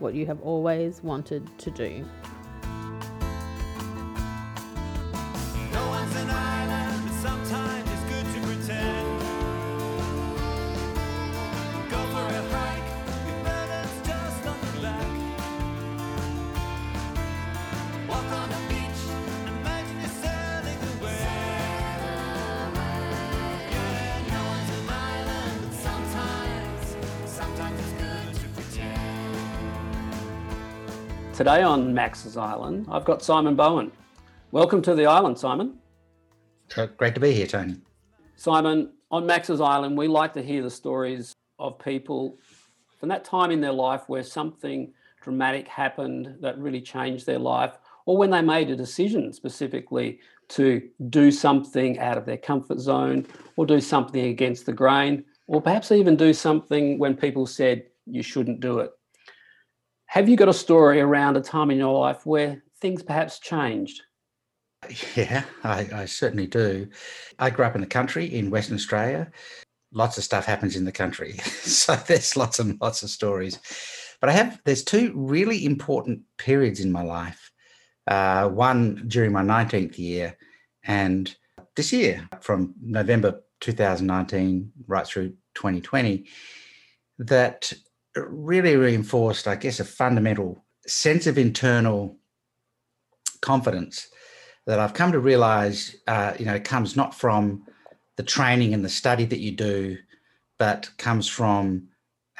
what you have always wanted to do. Today on Max's Island, I've got Simon Bowen. Welcome to the island, Simon. Great to be here, Tony. Simon, on Max's Island, we like to hear the stories of people from that time in their life where something dramatic happened that really changed their life, or when they made a decision specifically to do something out of their comfort zone, or do something against the grain, or perhaps even do something when people said you shouldn't do it. Have you got a story around a time in your life where things perhaps changed? Yeah, I, I certainly do. I grew up in the country in Western Australia. Lots of stuff happens in the country. so there's lots and lots of stories. But I have, there's two really important periods in my life. Uh, one during my 19th year and this year from November 2019 right through 2020 that really reinforced, I guess, a fundamental sense of internal confidence that I've come to realize, uh, you know, comes not from the training and the study that you do, but comes from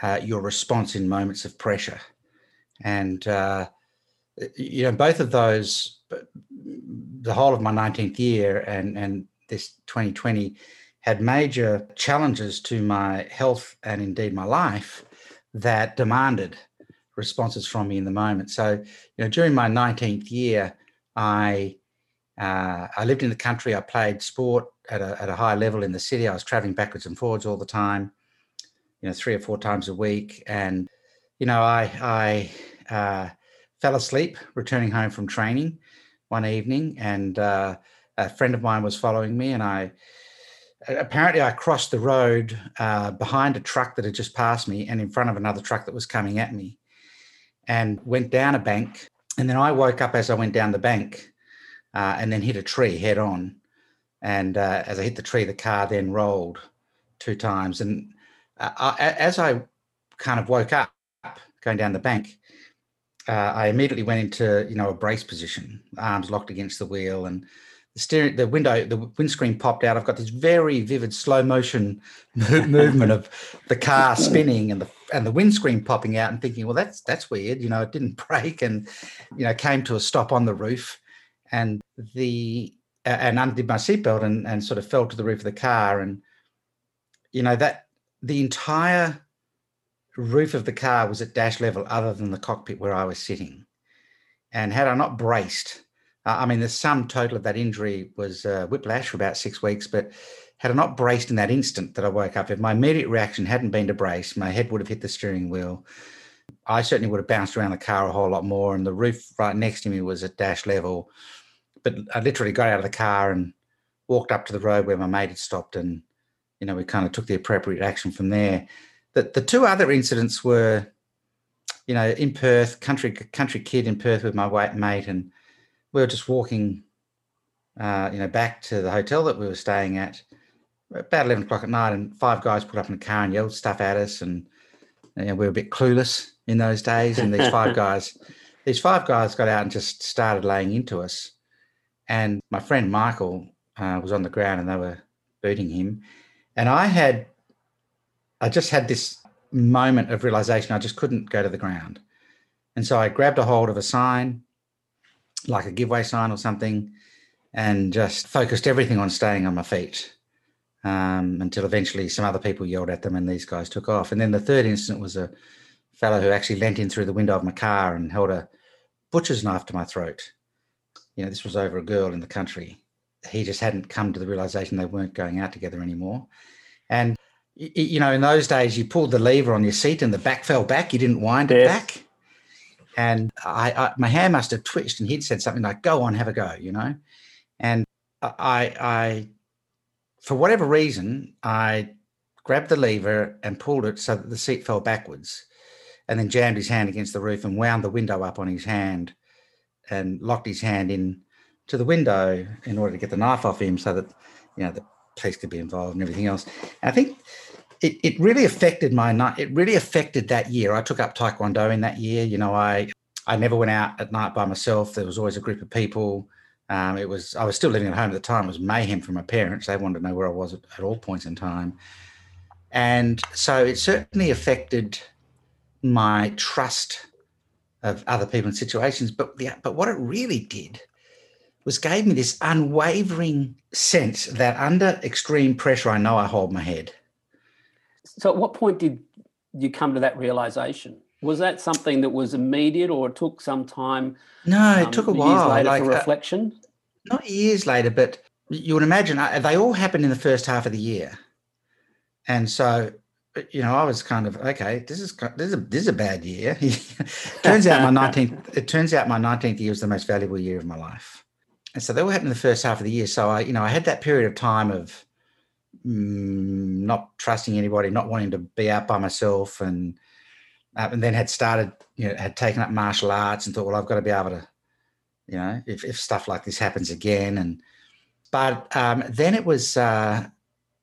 uh, your response in moments of pressure. And, uh, you know, both of those, the whole of my 19th year and, and this 2020 had major challenges to my health and indeed my life that demanded responses from me in the moment. So, you know, during my 19th year, I uh, I lived in the country. I played sport at a, at a high level in the city. I was traveling backwards and forwards all the time, you know, three or four times a week. And, you know, I, I uh, fell asleep returning home from training one evening, and uh, a friend of mine was following me. And I apparently I crossed the road uh, behind a truck that had just passed me and in front of another truck that was coming at me and went down a bank. And then I woke up as I went down the bank uh, and then hit a tree head on. And uh, as I hit the tree, the car then rolled two times. And uh, I, as I kind of woke up going down the bank, uh, I immediately went into you know a brace position, arms locked against the wheel, and the steering, the window, the windscreen popped out. I've got this very vivid slow motion movement of the car spinning and the and the windscreen popping out, and thinking, well, that's that's weird. You know, it didn't break, and you know, came to a stop on the roof and the uh, and undid my seatbelt and, and sort of fell to the roof of the car and you know that the entire roof of the car was at dash level other than the cockpit where i was sitting and had i not braced i mean the sum total of that injury was uh, whiplash for about six weeks but had i not braced in that instant that i woke up if my immediate reaction hadn't been to brace my head would have hit the steering wheel i certainly would have bounced around the car a whole lot more and the roof right next to me was at dash level but I literally got out of the car and walked up to the road where my mate had stopped, and you know we kind of took the appropriate action from there. The the two other incidents were, you know, in Perth, country country kid in Perth with my mate, and we were just walking, uh, you know, back to the hotel that we were staying at about eleven o'clock at night, and five guys put up in a car and yelled stuff at us, and you know, we were a bit clueless in those days, and these five guys. These five guys got out and just started laying into us and my friend Michael uh, was on the ground and they were booting him. And I had, I just had this moment of realization I just couldn't go to the ground. And so I grabbed a hold of a sign, like a giveaway sign or something, and just focused everything on staying on my feet um, until eventually some other people yelled at them and these guys took off. And then the third incident was a fellow who actually leant in through the window of my car and held a butcher's knife to my throat. You know, this was over a girl in the country. He just hadn't come to the realization they weren't going out together anymore. And, you know, in those days, you pulled the lever on your seat and the back fell back. You didn't wind it back. And I, I, my hand must have twitched and he'd said something like, go on, have a go, you know? And I, I, for whatever reason, I grabbed the lever and pulled it so that the seat fell backwards and then jammed his hand against the roof and wound the window up on his hand and locked his hand in to the window in order to get the knife off him so that you know the police could be involved and everything else. And I think it, it really affected my night. It really affected that year. I took up Taekwondo in that year. You know, I I never went out at night by myself. There was always a group of people. Um, it was I was still living at home at the time. It was mayhem for my parents. They wanted to know where I was at, at all points in time. And so it certainly affected my trust of other people and situations. But the, but what it really did was gave me this unwavering sense that under extreme pressure, I know I hold my head. So, at what point did you come to that realization? Was that something that was immediate, or it took some time? No, it um, took a years while. later like, for uh, reflection. not years later, but you would imagine uh, they all happened in the first half of the year, and so uh, you know I was kind of okay. This is this is a, this is a bad year. turns out my nineteenth. It turns out my nineteenth year was the most valuable year of my life, and so they all happened in the first half of the year. So I, you know, I had that period of time of not trusting anybody, not wanting to be out by myself, and uh, and then had started, you know, had taken up martial arts and thought, well, I've got to be able to you know, if, if stuff like this happens again. And but um, then it was, uh,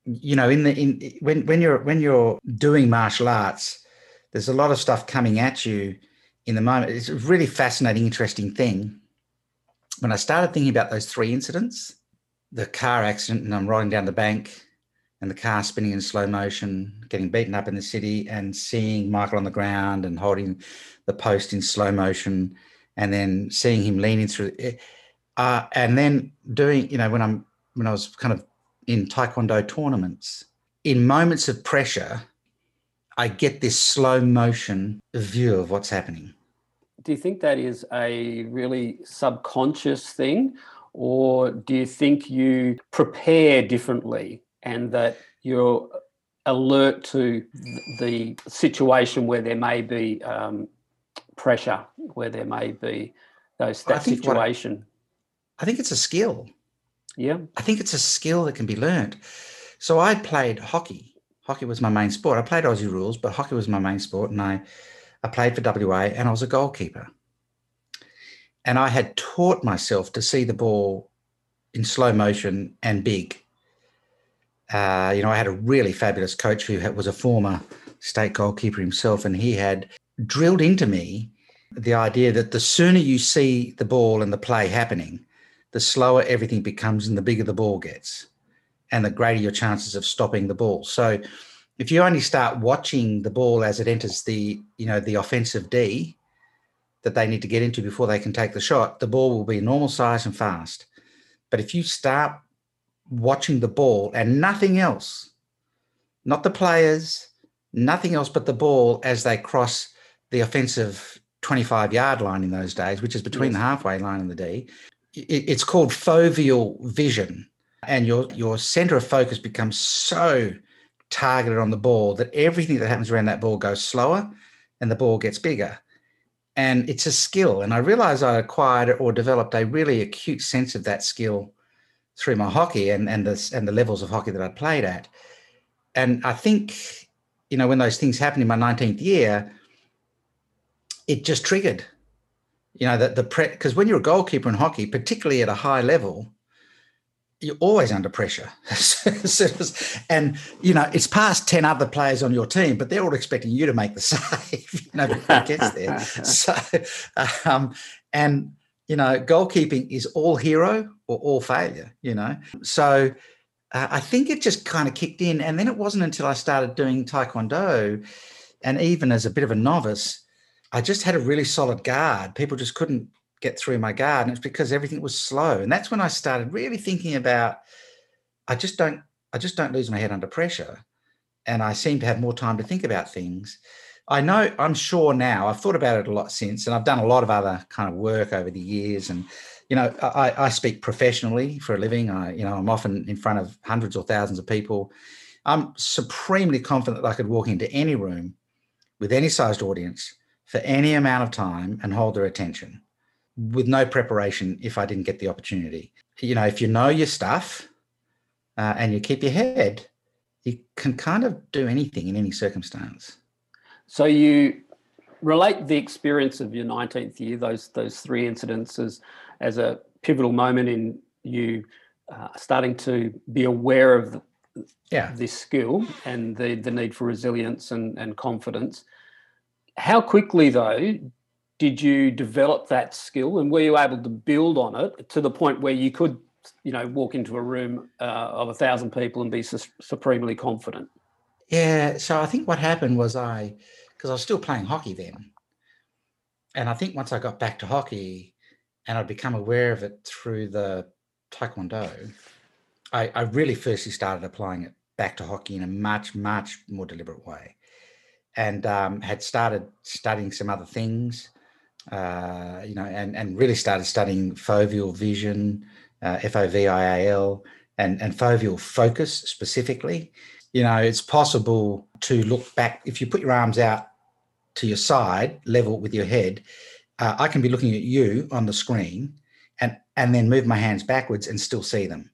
you know, in the in when when you're when you're doing martial arts, there's a lot of stuff coming at you in the moment. It's a really fascinating, interesting thing. When I started thinking about those three incidents, the car accident, and I'm riding down the bank, and the car spinning in slow motion, getting beaten up in the city, and seeing Michael on the ground and holding the post in slow motion and then seeing him leaning through uh, and then doing you know when i'm when i was kind of in taekwondo tournaments in moments of pressure i get this slow motion view of what's happening. Do you think that is a really subconscious thing, or do you think you prepare differently and that you're alert to the situation where there may be um, pressure, where there may be those I that what- situation? i think it's a skill. Yeah, i think it's a skill that can be learned. So i played hockey. Hockey was my main sport. I played aussie rules but hockey was my main sport and i i played for wa and i was a goalkeeper. And I had taught myself to see the ball in slow motion and big. Uh, you know, I had a really fabulous coach who was a former state goalkeeper himself, and he had drilled into me the idea that the sooner you see the ball and the play happening, the slower everything becomes and the bigger the ball gets, and the greater your chances of stopping the ball. So, if you only start watching the ball as it enters the, you know, the offensive D, that they need to get into before they can take the shot, the ball will be normal size and fast. But if you start watching the ball and nothing else, not the players, nothing else but the ball as they cross the offensive 25 yard line in those days, which is between Yes. the halfway line and the D, it's called foveal vision. And your, your center of focus becomes so targeted on the ball that everything that happens around that ball goes slower and the ball gets bigger and it's a skill. And I realized I acquired or developed a really acute sense of that skill through my hockey and and the and the levels of hockey that I played at. And I think, you know, when those things happened in my 19th year, it just triggered. You know, that the pre because when you're a goalkeeper in hockey, particularly at a high level, you're always under pressure. and you know, it's past 10 other players on your team, but they're all expecting you to make the save, you know, before it gets there. so um, and you know, goalkeeping is all hero or all failure, you know. So uh, I think it just kind of kicked in. And then it wasn't until I started doing Taekwondo, and even as a bit of a novice, I just had a really solid guard. People just couldn't get through my guard. And it's because everything was slow. And that's when I started really thinking about I just don't I just don't lose my head under pressure. And I seem to have more time to think about things. I know, I'm sure now, I've thought about it a lot since, and I've done a lot of other kind of work over the years. And, you know, I, I speak professionally for a living. I, you know, I'm often in front of hundreds or thousands of people. I'm supremely confident that I could walk into any room with any sized audience for any amount of time and hold their attention with no preparation if I didn't get the opportunity. You know, if you know your stuff uh, and you keep your head, you can kind of do anything in any circumstance. So you relate the experience of your 19th year, those those three incidences, as a pivotal moment in you uh, starting to be aware of the, Yeah. this skill and the the need for resilience and, and confidence. How quickly though did you develop that skill and were you able to build on it to the point where you could you know walk into a room uh, of a thousand people and be su- supremely confident Yeah. So I think what happened was I, because I was still playing hockey then. And I think once I got back to hockey and I'd become aware of it through the Taekwondo, I, I really firstly started applying it back to hockey in a much, much more deliberate way. And um, had started studying some other things, uh, you know, and, and really started studying foveal vision, uh, F O V I A L, and, and foveal focus specifically you know, it's possible to look back if you put your arms out to your side, level with your head. Uh, I can be looking at you on the screen, and and then move my hands backwards and still see them.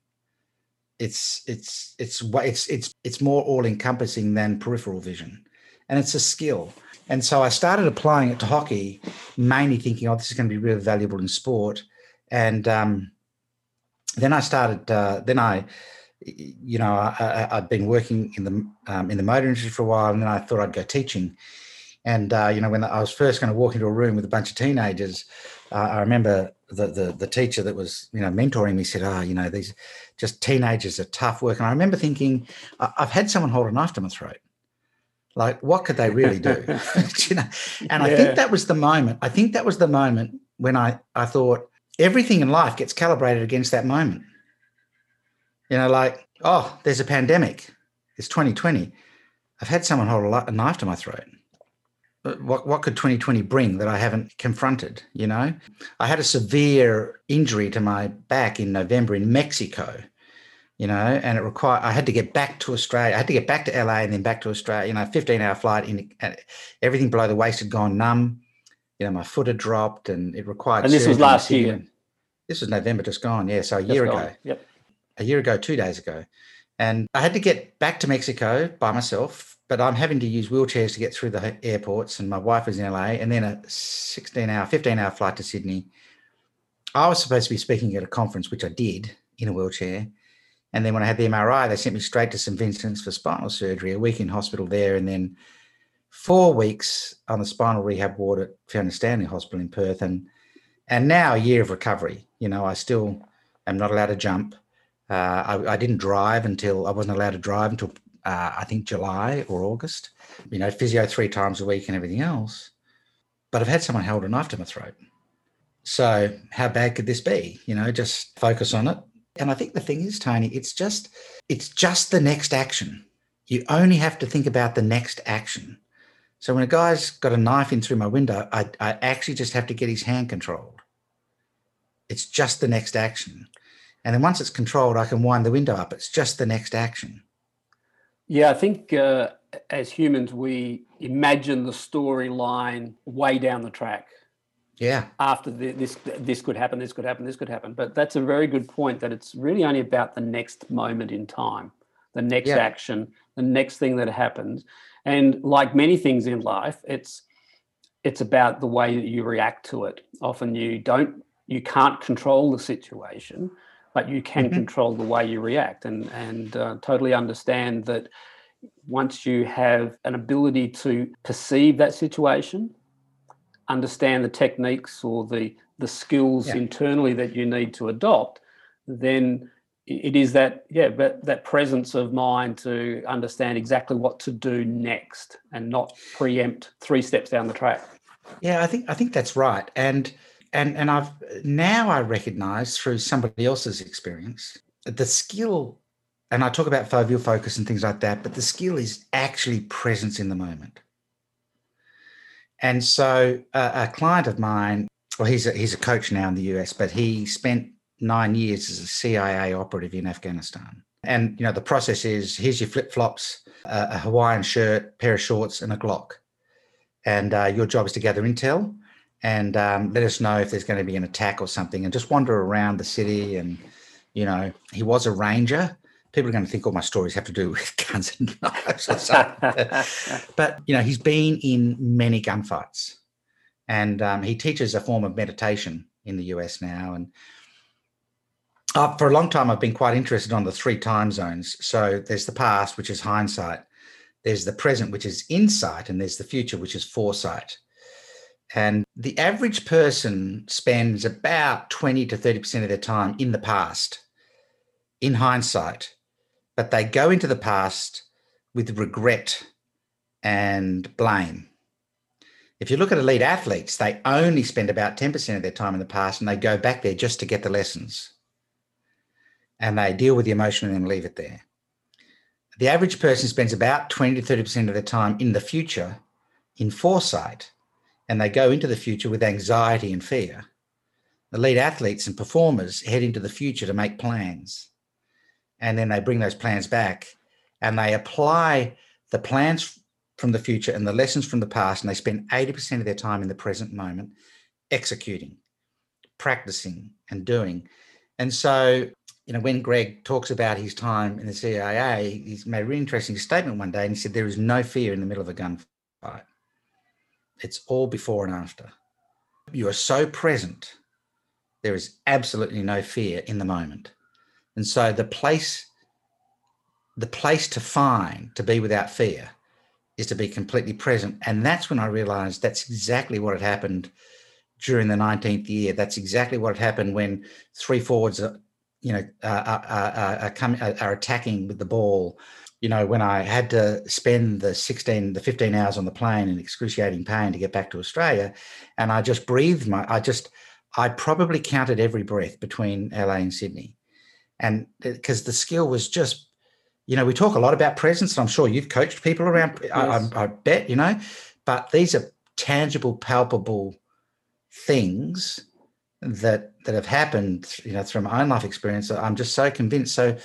It's it's it's it's it's it's more all encompassing than peripheral vision, and it's a skill. And so I started applying it to hockey, mainly thinking, oh, this is going to be really valuable in sport. And um, then I started. Uh, then I you know, I, I'd been working in the um, in the motor industry for a while, and then I thought I'd go teaching. And uh, you know, when I was first going to walk into a room with a bunch of teenagers, uh, I remember the, the the teacher that was you know mentoring me said, "Ah, you know, these just teenagers are tough work." And I remember thinking, I've had someone hold a knife to my throat. Like, what could they really do? you know, and I think that was the moment. I think that was the moment when I I thought everything in life gets calibrated against that moment. You know, like, oh, there's a pandemic. It's 2020. I've had someone hold a, li- a knife to my throat. What, what could 2020 bring that I haven't confronted? You know, I had a severe injury to my back in November in Mexico, you know, and it required, I had to get back to Australia. I had to get back to LA and then back to Australia, you know, 15 hour flight in everything below the waist had gone numb. You know, my foot had dropped and it required. And this was last year? This was November just gone. Yeah. So a Just year gone. ago yep a year ago, two days ago. And I had to get back to Mexico by myself, but I'm having to use wheelchairs to get through the airports. And my wife was in LA, and then a 16 hour, 15 hour flight to Sydney. I was supposed to be speaking at a conference, which I did in a wheelchair. And then when I had the MRI, they sent me straight to St. Vincent's for spinal surgery, a week in hospital there, and then four weeks on the spinal rehab ward at Fiona Stanley Hospital in Perth. And and now a year of recovery. You know, I still am not allowed to jump. Uh, I, I didn't drive until I wasn't allowed to drive until uh, I think July or August. You know, physio three times a week and everything else. But I've had someone hold a knife to my throat. So how bad could this be? You know, just focus on it. And I think the thing is, Tony, it's just it's just the next action. You only have to think about the next action. So when a guy's got a knife in through my window, I, I actually just have to get his hand controlled. It's just the next action. And then once it's controlled, I can wind the window up. It's just the next action. Yeah, I think uh, as humans, we imagine the storyline way down the track. Yeah. After the, this, this could happen, this could happen, this could happen. But that's a very good point. That it's really only about the next moment in time, the next Yeah. action, the next thing that happens. And like many things in life, it's it's about the way that you react to it. Often you don't, you can't control the situation, but you can Mhm. control the way you react. And and uh, totally understand that once you have an ability to perceive that situation understand the techniques or the the skills Yeah. internally that you need to adopt, then it is that yeah but that presence of mind to understand exactly what to do next and not preempt three steps down the track. Yeah, I think I think that's right. And and and I've now I recognize through somebody else's experience the skill and I talk about foveal focus and things like that, but the skill is actually presence in the moment. And so uh, a client of mine, well, he's a, he's a coach now in the US, but he spent nine years as a CIA operative in Afghanistan. And you know the process is here's your flip flops, a, a Hawaiian shirt, pair of shorts, and a Glock and uh, your job is to gather intel and um, let us know if there's going to be an attack or something and just wander around the city and you know he was a ranger. People are going to think all my stories have to do with guns and knives or something. But you know he's been in many gunfights and um, he teaches a form of meditation in the us now and uh, for a long time i've been quite interested on the three time zones. So there's the past which is hindsight there's the present, which is insight, and there's the future, which is foresight. And the average person spends about 20 to 30% of their time in the past, in hindsight, but they go into the past with regret and blame. If you look at elite athletes, they only spend about 10% of their time in the past and they go back there just to get the lessons. And they deal with the emotion and then leave it there the average person spends about 20 to 30% of their time in the future in foresight, and they go into the future with anxiety and fear. Elite athletes and performers head into the future to make plans, and then they bring those plans back and they apply the plans from the future and the lessons from the past, and they spend 80% of their time in the present moment executing, practicing, and doing. And so you know, when Greg talks about his time in the CIA, he made a really interesting statement one day and he said, There is no fear in the middle of a gunfight. It's all before and after. You are so present, there is absolutely no fear in the moment. And so the place, the place to find to be without fear is to be completely present. And that's when I realized that's exactly what had happened during the 19th year. That's exactly what had happened when three forwards you know, uh, are, are, are, coming, are attacking with the ball. You know, when I had to spend the 16, the 15 hours on the plane in excruciating pain to get back to Australia, and I just breathed my, I just, I probably counted every breath between LA and Sydney. And because the skill was just, you know, we talk a lot about presence, and I'm sure you've coached people around, Yes. I, I, I bet, you know, but these are tangible, palpable things that that have happened, you know, through my own life experience. I'm just so convinced. So,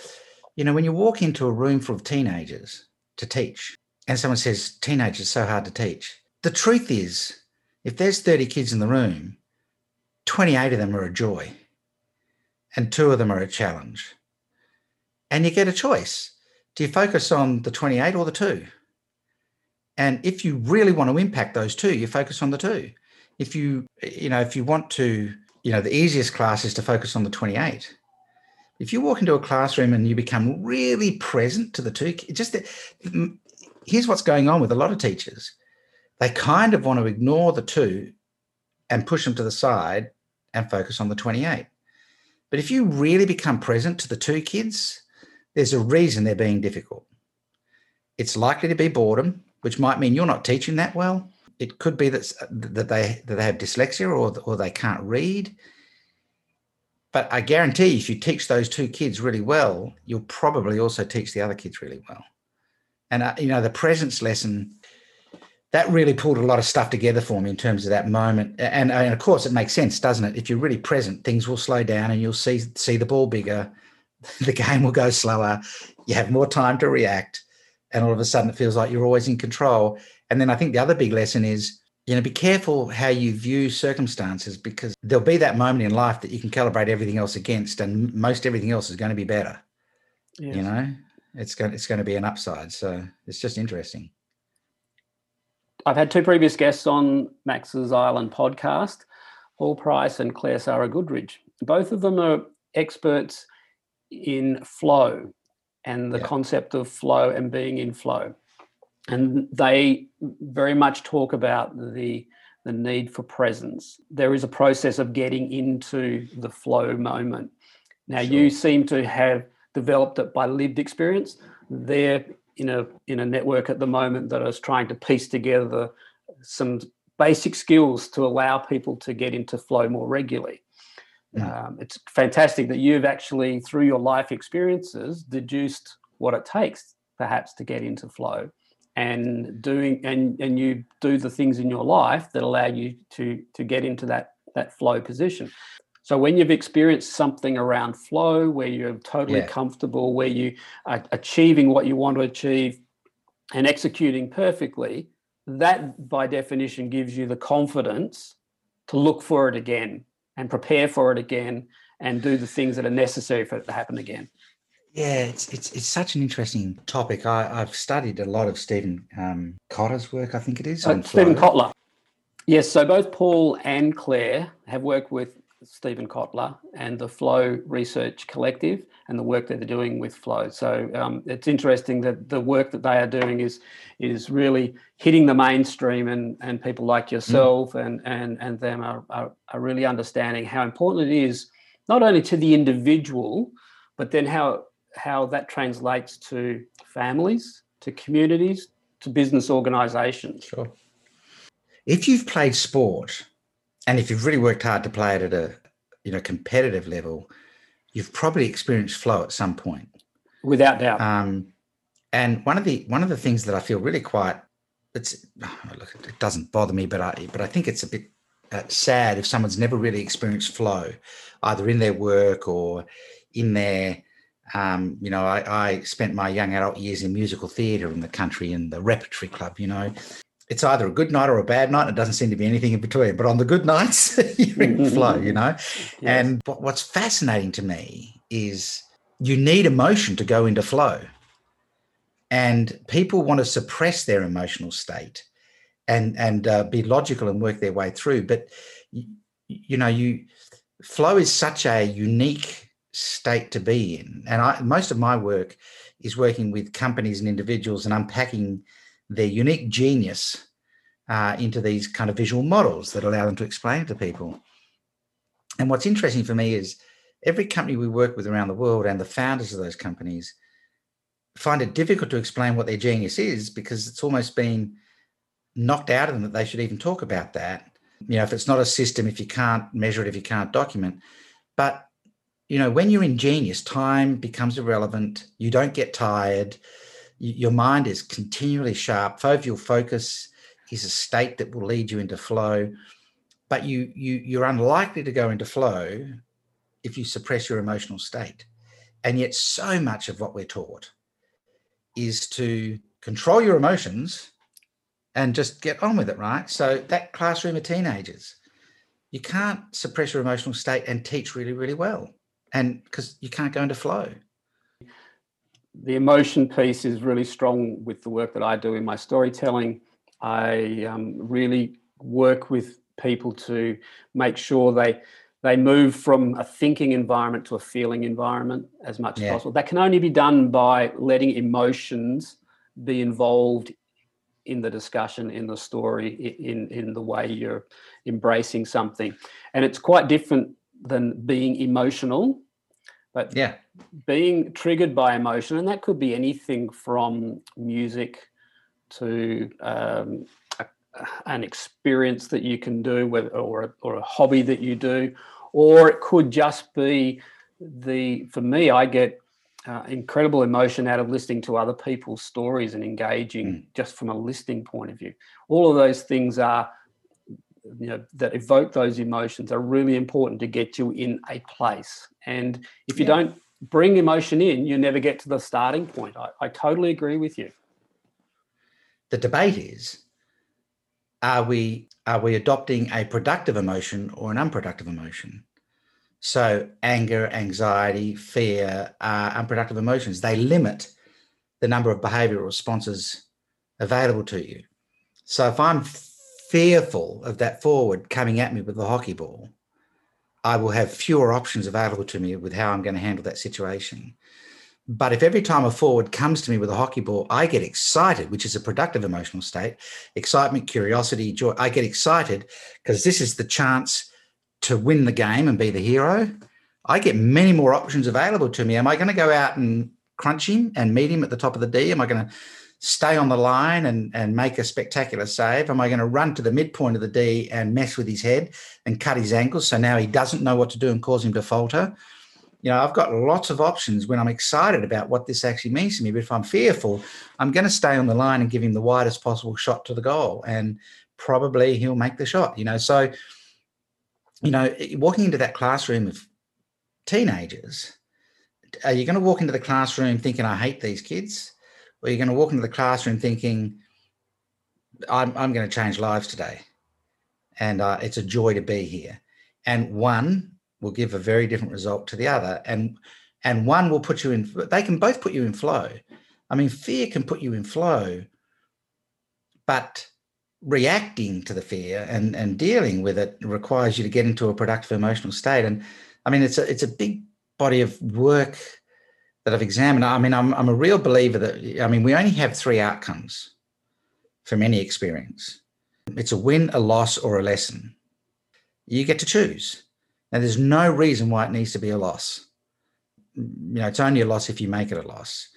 you know, when you walk into a room full of teenagers to teach, and someone says teenagers are so hard to teach, the truth is, if there's 30 kids in the room, 28 of them are a joy, and two of them are a challenge. And you get a choice. Do you focus on the 28 or the two? And if you really want to impact those two, you focus on the two. If you, you know, if you want to you know, the easiest class is to focus on the 28. If you walk into a classroom and you become really present to the two, just the, here's what's going on with a lot of teachers. They kind of want to ignore the two and push them to the side and focus on the 28. But if you really become present to the two kids, there's a reason they're being difficult. It's likely to be boredom, which might mean you're not teaching that well it could be that that they that they have dyslexia or or they can't read. But I guarantee if you teach those two kids really well, you'll probably also teach the other kids really well. And uh, you know the presence lesson that really pulled a lot of stuff together for me in terms of that moment. And, and of course, it makes sense, doesn't it? If you're really present, things will slow down, and you'll see see the ball bigger. The game will go slower. You have more time to react, and all of a sudden, it feels like you're always in control. And then I think the other big lesson is, you know, be careful how you view circumstances because there'll be that moment in life that you can calibrate everything else against, and most everything else is going to be better. Yes. You know, it's going it's going to be an upside. So it's just interesting. I've had two previous guests on Max's Island podcast, Paul Price and Claire Sarah Goodridge. Both of them are experts in flow and the Yeah. concept of flow and being in flow. And they very much talk about the the need for presence. There is a process of getting into the flow moment. Now, you seem to have developed it by lived experience. They're in a in a network at the moment that is trying to piece together some basic skills to allow people to get into flow more regularly. Um, it's fantastic that you've actually, through your life experiences, deduced what it takes, perhaps, to get into flow, and doing and and you do the things in your life that allow you to to get into that that flow position. So when you've experienced something around flow, where you're totally Yeah. comfortable, where you are achieving what you want to achieve, and executing perfectly, that by definition gives you the confidence to look for it again and prepare for it again and do the things that are necessary for it to happen again. Yeah, it's it's it's such an interesting topic. I, I've studied a lot of Stephen um, Cotter's work. I think it is Uh, Stephen. Kotler. Yes, so both Paul and Claire have worked with Stephen Kotler and the Flow Research Collective and the work that they're doing with Flow. So um, it's interesting that the work that they are doing is is really hitting the mainstream, and and people like yourself and and and them are, are are really understanding how important it is not only to the individual, but then how how that translates to families, to communities, to business organisations. Sure. If you've played sport, and if you've really worked hard to play it at a you know competitive level, you've probably experienced flow at some point. Without doubt. Um, and one of the one of the things that I feel really quite it's look it doesn't bother me, but I but I think it's a bit uh, sad if someone's never really experienced flow, either in their work or in their um, you know, I, I spent my young adult years in musical theatre in the country in the repertory club, you know. It's either a good night or a bad night. It doesn't seem to be anything in between. But on the good nights, you're in flow, you know. And what, what's fascinating to me is you need emotion to go into flow. And people want to suppress their emotional state and and uh, be logical and work their way through. But you, you know, you flow is such a unique state to be in. And I, most of my work is working with companies and individuals and unpacking their unique genius uh, into these kind of visual models that allow them to explain it to people. And what's interesting for me is every company we work with around the world and the founders of those companies find it difficult to explain what their genius is because it's almost been knocked out of them that they should even talk about that. You know, if it's not a system, if you can't measure it, if you can't document. But, you know, when you're in genius, time becomes irrelevant. You don't get tired. Your mind is continually sharp. Foveal focus is a state that will lead you into flow. But you you you're unlikely to go into flow if you suppress your emotional state. And yet so much of what we're taught is to control your emotions and just get on with it, right? So that classroom of teenagers, you can't suppress your emotional state and teach really, really well. And because you can't go into flow. the emotion piece is really strong with the work that I do in my storytelling. I um, really work with people to make sure they they move from a thinking environment to a feeling environment as much Yeah. as possible. That can only be done by letting emotions be involved in the discussion, in the story, in in the way you're embracing something, and it's quite different than being emotional. But Yeah. being triggered by emotion, and that could be anything from music to um, a, an experience that you can do, whether, or, a, or a hobby that you do, or it could just be the. For me, I get uh, incredible emotion out of listening to other people's stories and engaging just from a listening point of view. All of those things are you know that evoke those emotions are really important to get you in a place and if you Yeah. don't bring emotion in you never get to the starting point I, I totally agree with you The debate is are we are we adopting a productive emotion or an unproductive emotion? So anger, anxiety, fear are unproductive emotions. They limit the number of behavioral responses available to you. So if I'm fearful of that forward coming at me with the hockey ball, I will have fewer options available to me with how I'm going to handle that situation. But if every time a forward comes to me with a hockey ball, I get excited, which is a productive emotional state, excitement, curiosity, joy. I get excited because this is the chance to win the game and be the hero. I get many more options available to me. Am I going to go out and crunch him and meet him at the top of the D? Am I going to stay on the line and, and make a spectacular save? Am I going to run to the midpoint of the D and mess with his head and cut his ankles so now he doesn't know what to do and cause him to falter? You know, I've got lots of options when I'm excited about what this actually means to me. But if I'm fearful, I'm going to stay on the line and give him the widest possible shot to the goal. And probably he'll make the shot, you know. So, you know, walking into that classroom of teenagers, are you going to walk into the classroom thinking, I hate these kids? Or you're going to walk into the classroom thinking, I'm, I'm going to change lives today? And uh, it's a joy to be here. And one will give a very different result to the other. And and one will put you in, they can both put you in flow. I mean, fear can put you in flow, but reacting to the fear and, and dealing with it requires you to get into a productive emotional state. And I mean, it's a it's a big body of work that I've examined. I mean, I'm I'm a real believer that I mean, we only have three outcomes from any experience. It's a win, a loss, or a lesson. You get to choose. Now, there's no reason why it needs to be a loss. You know, it's only a loss if you make it a loss.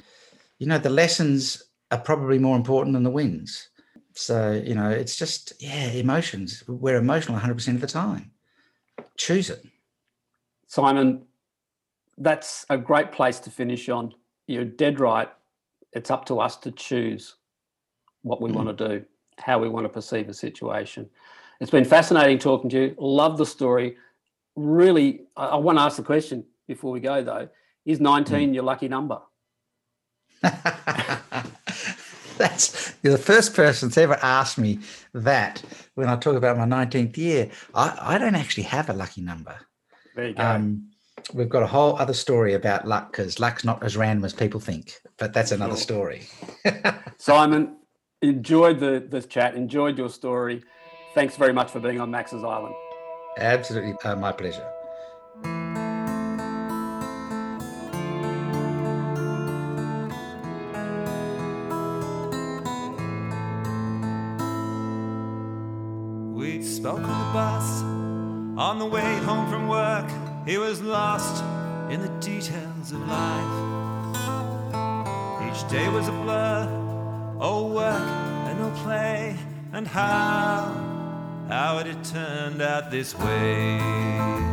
You know, the lessons are probably more important than the wins. So, you know, it's just, yeah, emotions. We're emotional 100% of the time. Choose it. Simon, that's a great place to finish on. You're dead right. It's up to us to choose what we Mm. want to do, how we want to perceive a situation. It's been fascinating talking to you. Love the story. Really, I, I want to ask the question before we go though. Is 19 your lucky number? That's you're the first person to ever ask me that when I talk about my 19th year. I, I don't actually have a lucky number. There you go. Um, we've got a whole other story about luck because luck's not as random as people think, but that's another Sure. story. Simon, enjoyed the, the chat, enjoyed your story. Thanks very much for being on Max's Island. Absolutely, uh, my pleasure. We spoke on the bus on the way home from work. He was lost in the details of life. Each day was a blur, oh work and no play, and how, how had it turned out this way.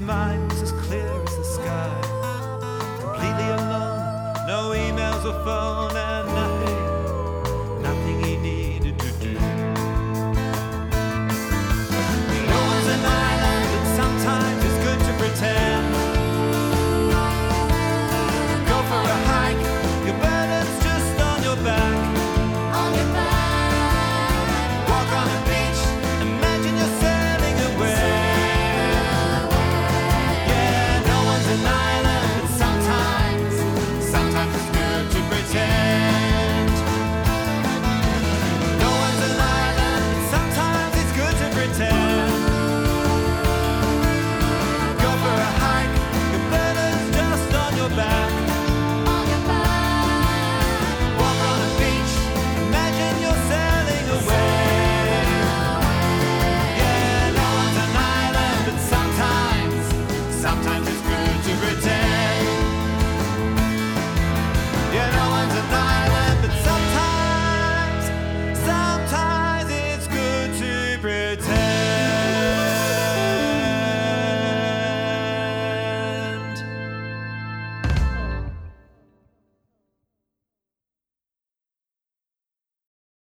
Mind